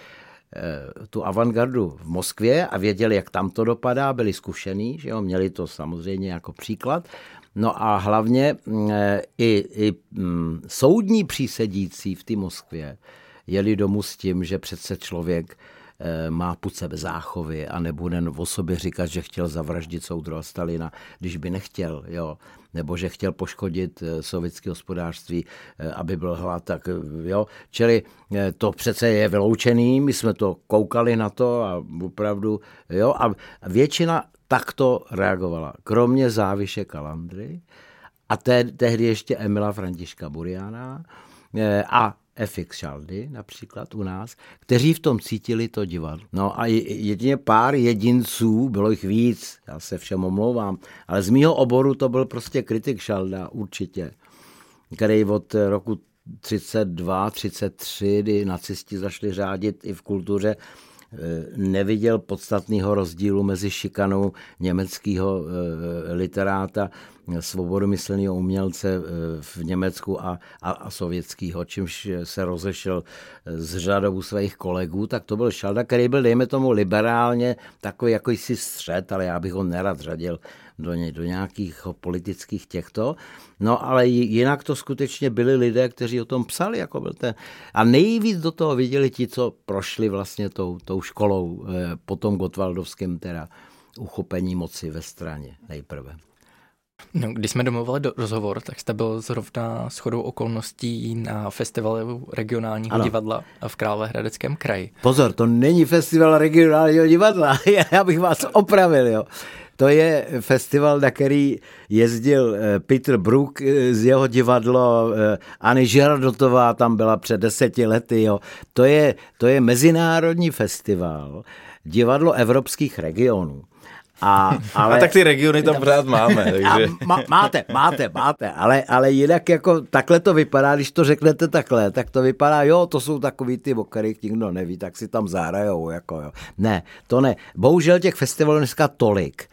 [SPEAKER 21] tu avantgardu v Moskvě a věděli, jak tam to dopadá, byli zkušený, že jo, měli to samozřejmě jako příklad. No a hlavně eh, i, i mm, soudní přísedící v té Moskvě jeli domů s tím, že přece člověk eh, má put sebe záchovy a nebude o sobě říkat, že chtěl zavraždit soudruha Stalina, když by nechtěl. Jo nebo že chtěl poškodit eh, sovětské hospodářství, eh, aby byl hlad, tak eh, jo. Čili to přece je vyloučený, my jsme to koukali na to a opravdu, jo, a většina takto reagovala, kromě záviše Kalandry a te, tehdy ještě Emila Františka Buriana a FX Šaldy například u nás, kteří v tom cítili to divadlo. No a jedině pár jedinců, bylo jich víc, já se všem omlouvám, ale z mýho oboru to byl prostě kritik Šalda určitě, který od roku 32, 33, kdy nacisti zašli řádit i v kultuře, neviděl podstatného rozdílu mezi šikanou německého literáta svobodomyslného umělce eh, v Německu a, a, a sovětského, čímž se rozešel s řadou svých kolegů, tak to byl Šalda, který byl, dejme tomu, liberálně takový jakýsi střed, ale já bych ho nerad řadil do, ně, do nějakých politických těchto. No ale jinak to skutečně byli lidé, kteří o tom psali. Jako byl ten. A nejvíc do toho viděli ti, co prošli vlastně tou, tou školou eh, po tom Gotwaldovském teda uchopení moci ve straně nejprve.
[SPEAKER 2] No, když jsme domluvili do rozhovor, tak jste byl zrovna shodou okolností na festivalu regionálního ano. divadla v Královéhradeckém kraji.
[SPEAKER 21] Pozor, to není festival regionálního divadla, já bych vás opravil, jo. To je festival, na který jezdil eh, Peter Brook eh, z jeho divadlo, eh, Ani Žeradotová tam byla před deseti lety. Jo. To, je, to je mezinárodní festival divadlo evropských regionů.
[SPEAKER 1] A, ale, a tak ty regiony tam pořád máme. Takže...
[SPEAKER 21] má, máte, máte, máte, ale, ale jinak jako takhle to vypadá, když to řeknete takhle, tak to vypadá, jo, to jsou takový ty, o kterých nikdo neví, tak si tam zahrajou. Jako, jo. Ne, to ne. Bohužel těch festivalů dneska tolik,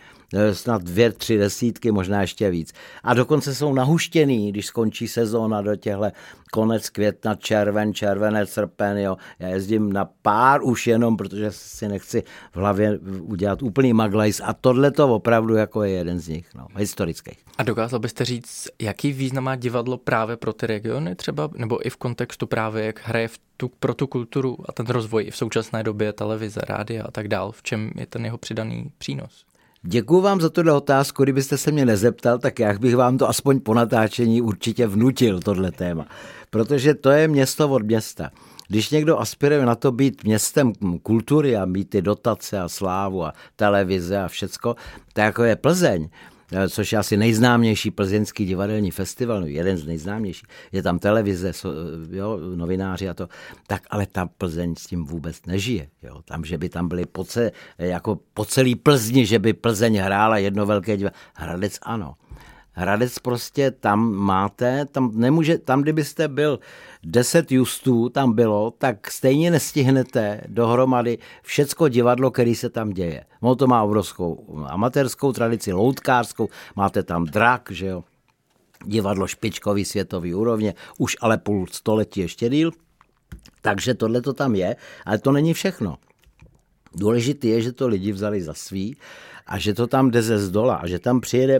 [SPEAKER 21] snad dvě, tři desítky, možná ještě víc. A dokonce jsou nahuštěný, když skončí sezóna do těchto konec května, červen, červené, srpen, jo. Já jezdím na pár už jenom, protože si nechci v hlavě udělat úplný maglajs a tohle to opravdu jako je jeden z nich, no, historických.
[SPEAKER 2] A dokázal byste říct, jaký význam má divadlo právě pro ty regiony třeba, nebo i v kontextu právě, jak hraje v tu, pro tu kulturu a ten rozvoj v současné době televize, rádia a tak dál, v čem je ten jeho přidaný přínos?
[SPEAKER 21] Děkuji vám za tuhle otázku. Kdybyste se mě nezeptal, tak já bych vám to aspoň po natáčení určitě vnutil, tohle téma. Protože to je město od města. Když někdo aspiruje na to být městem kultury a mít ty dotace a slávu a televize a všecko, tak jako je Plzeň, což je asi nejznámější plzeňský divadelní festival, no jeden z nejznámějších. Je tam televize, eh, jo, novináři a to. Tak ale ta Plzeň s tím vůbec nežije. Jo. Tam, že by tam byli po, ce, jako po celý Plzni, že by Plzeň hrála jedno velké divadlo. Hradec ano. Hradec prostě tam máte, tam nemůže, tam kdybyste byl 10 justů tam bylo, tak stejně nestihnete dohromady všecko divadlo, který se tam děje. Ono to má obrovskou amatérskou tradici, loutkářskou, máte tam drak, že jo, divadlo špičkový světový úrovně, už ale půl století ještě díl, takže tohle to tam je, ale to není všechno. Důležité je, že to lidi vzali za svý a že to tam jde ze zdola a že tam přijede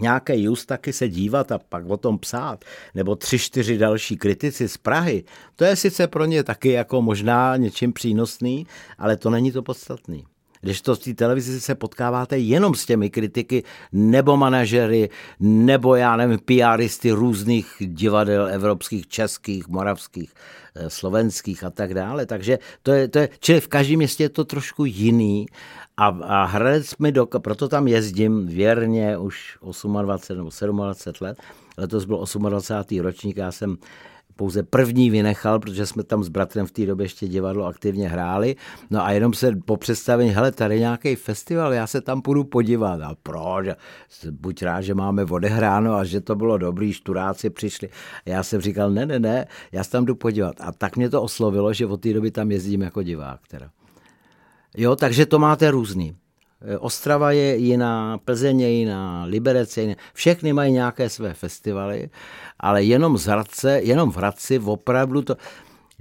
[SPEAKER 21] nějaký just taky se dívat a pak o tom psát, nebo tři, čtyři další kritici z Prahy, to je sice pro ně taky jako možná něčím přínosný, ale to není to podstatný. Když to v té televizi se potkáváte jenom s těmi kritiky, nebo manažery, nebo já nevím, PRisty různých divadel evropských, českých, moravských, eh, slovenských a tak dále. Takže to je, to je, čili v každém městě je to trošku jiný a, a Hradec mi do, proto tam jezdím věrně už 28 nebo 27 let. Letos byl 28. ročník, já jsem pouze první vynechal, protože jsme tam s bratrem v té době ještě divadlo aktivně hráli. No a jenom se po představení, hele, tady nějaký festival, já se tam půjdu podívat. A proč? Buď rád, že máme odehráno a že to bylo dobrý, šturáci přišli. Já jsem říkal, ne, ne, ne, já se tam jdu podívat. A tak mě to oslovilo, že od té doby tam jezdím jako divák. Teda. Jo, takže to máte různý. E, Ostrava je jiná, Plzeň je jiná, Liberec je jiná. Všechny mají nějaké své festivaly, ale jenom z Hradce, jenom v Hradci opravdu to...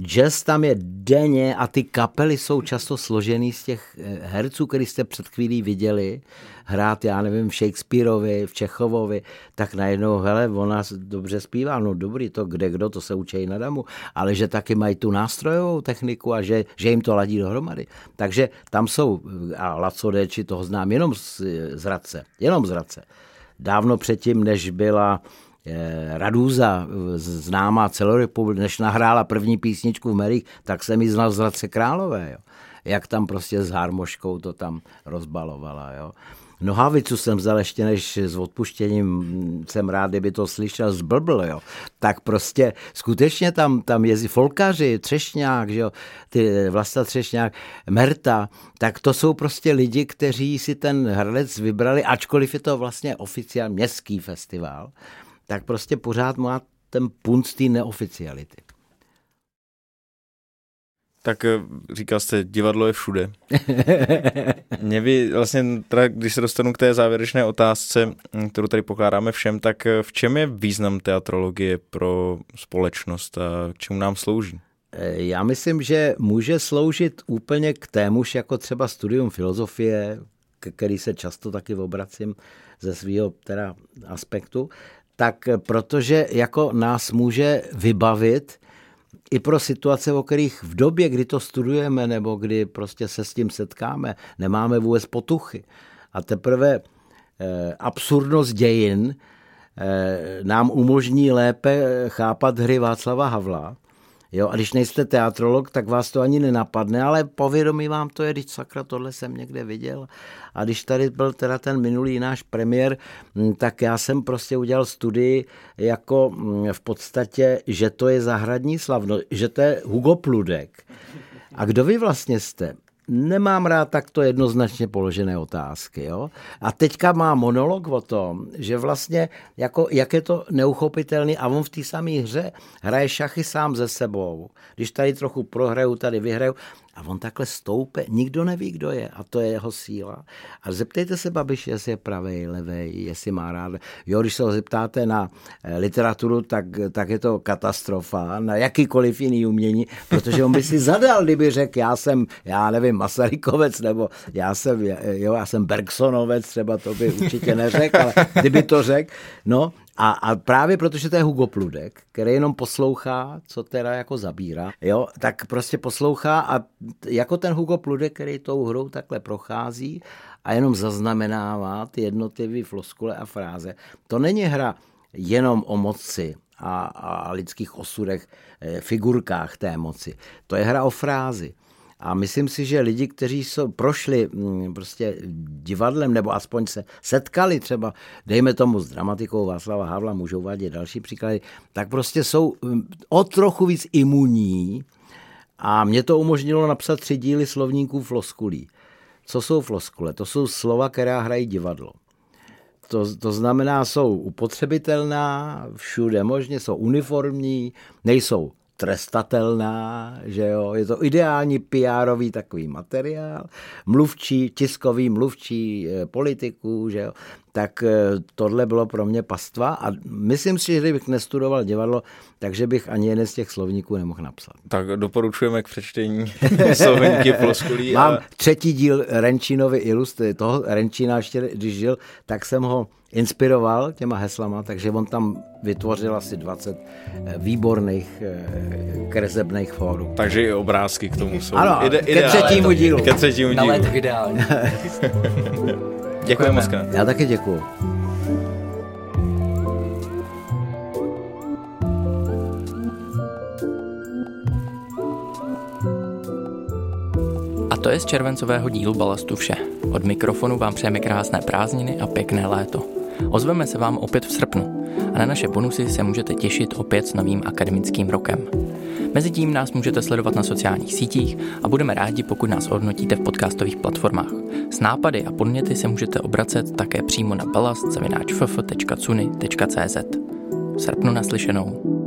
[SPEAKER 21] Jazz tam je denně a ty kapely jsou často složený z těch eh, herců, který jste před chvílí viděli, hrát, já nevím, v Shakespeareovi, v Čechovovi, tak najednou, hele, ona dobře zpívá, no dobrý, to kde kdo, to se učí na damu, ale že taky mají tu nástrojovou techniku a že, že jim to ladí dohromady. Takže tam jsou, a Laco Deči, toho znám jenom z, z Hradce, jenom z Hradce. Dávno předtím, než byla Eh, Radúza, známá celorepublik, než nahrála první písničku v Merích, tak jsem ji znal z Hradce Králové. Jo. Jak tam prostě s harmoškou to tam rozbalovala. Jo. Nohavicu jsem vzal ještě než s odpuštěním jsem rád, kdyby to slyšel zblbl, jo. Tak prostě skutečně tam, tam jezdí folkaři, Třešňák, že jo, ty Vlasta Třešňák, Merta, tak to jsou prostě lidi, kteří si ten Hradec vybrali, ačkoliv je to vlastně oficiální městský festival, tak prostě pořád má ten punc té neoficiality.
[SPEAKER 1] Tak eh, říkal jste, divadlo je všude. Mě by vlastně, teda, když se dostanu k té závěrečné otázce, hm, kterou tady pokládáme všem, tak eh, v čem je význam teatrologie pro společnost a čemu nám slouží?
[SPEAKER 21] Eh, já myslím, že může sloužit úplně k témuž jako třeba studium filozofie, k který se často taky obracím ze svého teda aspektu, tak protože jako nás může vybavit i pro situace, o kterých v době, kdy to studujeme nebo kdy prostě se s tím setkáme, nemáme vůbec potuchy. A teprve eh, absurdnost dějin eh, nám umožní lépe chápat hry Václava Havla, Jo, a když nejste teatrolog, tak vás to ani nenapadne, ale povědomí vám to je, když sakra, tohle jsem někde viděl. A když tady byl teda ten minulý náš premiér, mm, tak já jsem prostě udělal studii jako mm, v podstatě, že to je zahradní slavno, že to je Hugo Pludek. A kdo vy vlastně jste? Nemám rád takto jednoznačně položené otázky. Jo? A teďka má monolog o tom, že vlastně jako, jak je to neuchopitelný a on v té samé hře hraje šachy sám ze sebou. Když tady trochu prohraju, tady vyhraju a on takhle stoupe, nikdo neví, kdo je a to je jeho síla. A zeptejte se Babiš, jestli je pravý, levý, jestli má rád. Jo, když se ho zeptáte na eh, literaturu, tak, tak je to katastrofa, na jakýkoliv jiný umění, protože on by si zadal, kdyby řekl, já jsem, já nevím, Masarykovec, nebo já jsem, jo, já jsem Bergsonovec, třeba to by určitě neřekl, ale kdyby to řekl, no, a, a právě protože to je Hugo Pludek, který jenom poslouchá, co teda jako zabírá, jo, tak prostě poslouchá a jako ten Hugo Pludek, který tou hrou takhle prochází a jenom zaznamenává ty jednotlivé floskule a fráze. To není hra jenom o moci a, a lidských osudech, eh, figurkách té moci. To je hra o frázi. A myslím si, že lidi, kteří jsou, prošli mm, prostě divadlem, nebo aspoň se setkali třeba, dejme tomu s dramatikou Václava Havla, můžou vádět další příklady, tak prostě jsou mm, o trochu víc imunní a mě to umožnilo napsat tři díly slovníků floskulí. Co jsou floskule? To jsou slova, která hrají divadlo. To, to znamená, jsou upotřebitelná všude možně, jsou uniformní, nejsou trestatelná, že jo, je to ideální pr takový materiál, mluvčí, tiskový mluvčí eh, politiků, že jo, tak eh, tohle bylo pro mě pastva a myslím si, že kdybych nestudoval divadlo, takže bych ani jeden z těch slovníků nemohl napsat.
[SPEAKER 1] Tak doporučujeme k přečtení slovenky ploskulí.
[SPEAKER 21] Mám a... třetí díl Renčínovy ilustry, toho Renčína ještě, když žil, tak jsem ho inspiroval těma heslama, takže on tam vytvořil asi 20 eh, výborných eh, kresebných fórů.
[SPEAKER 1] Takže i obrázky k tomu jsou.
[SPEAKER 21] Ano, Ide, ke třetímu dílu.
[SPEAKER 1] Ke třetímu dílu. Na
[SPEAKER 2] let ideálně.
[SPEAKER 1] Děkuji moc
[SPEAKER 21] Já taky děkuji.
[SPEAKER 2] A to je z červencového dílu Balastu vše. Od mikrofonu vám přejeme krásné prázdniny a pěkné léto. Ozveme se vám opět v srpnu a na naše bonusy se můžete těšit opět s novým akademickým rokem. Mezitím nás můžete sledovat na sociálních sítích a budeme rádi, pokud nás hodnotíte v podcastových platformách. S nápady a podněty se můžete obracet také přímo na balast.cz. V srpnu naslyšenou.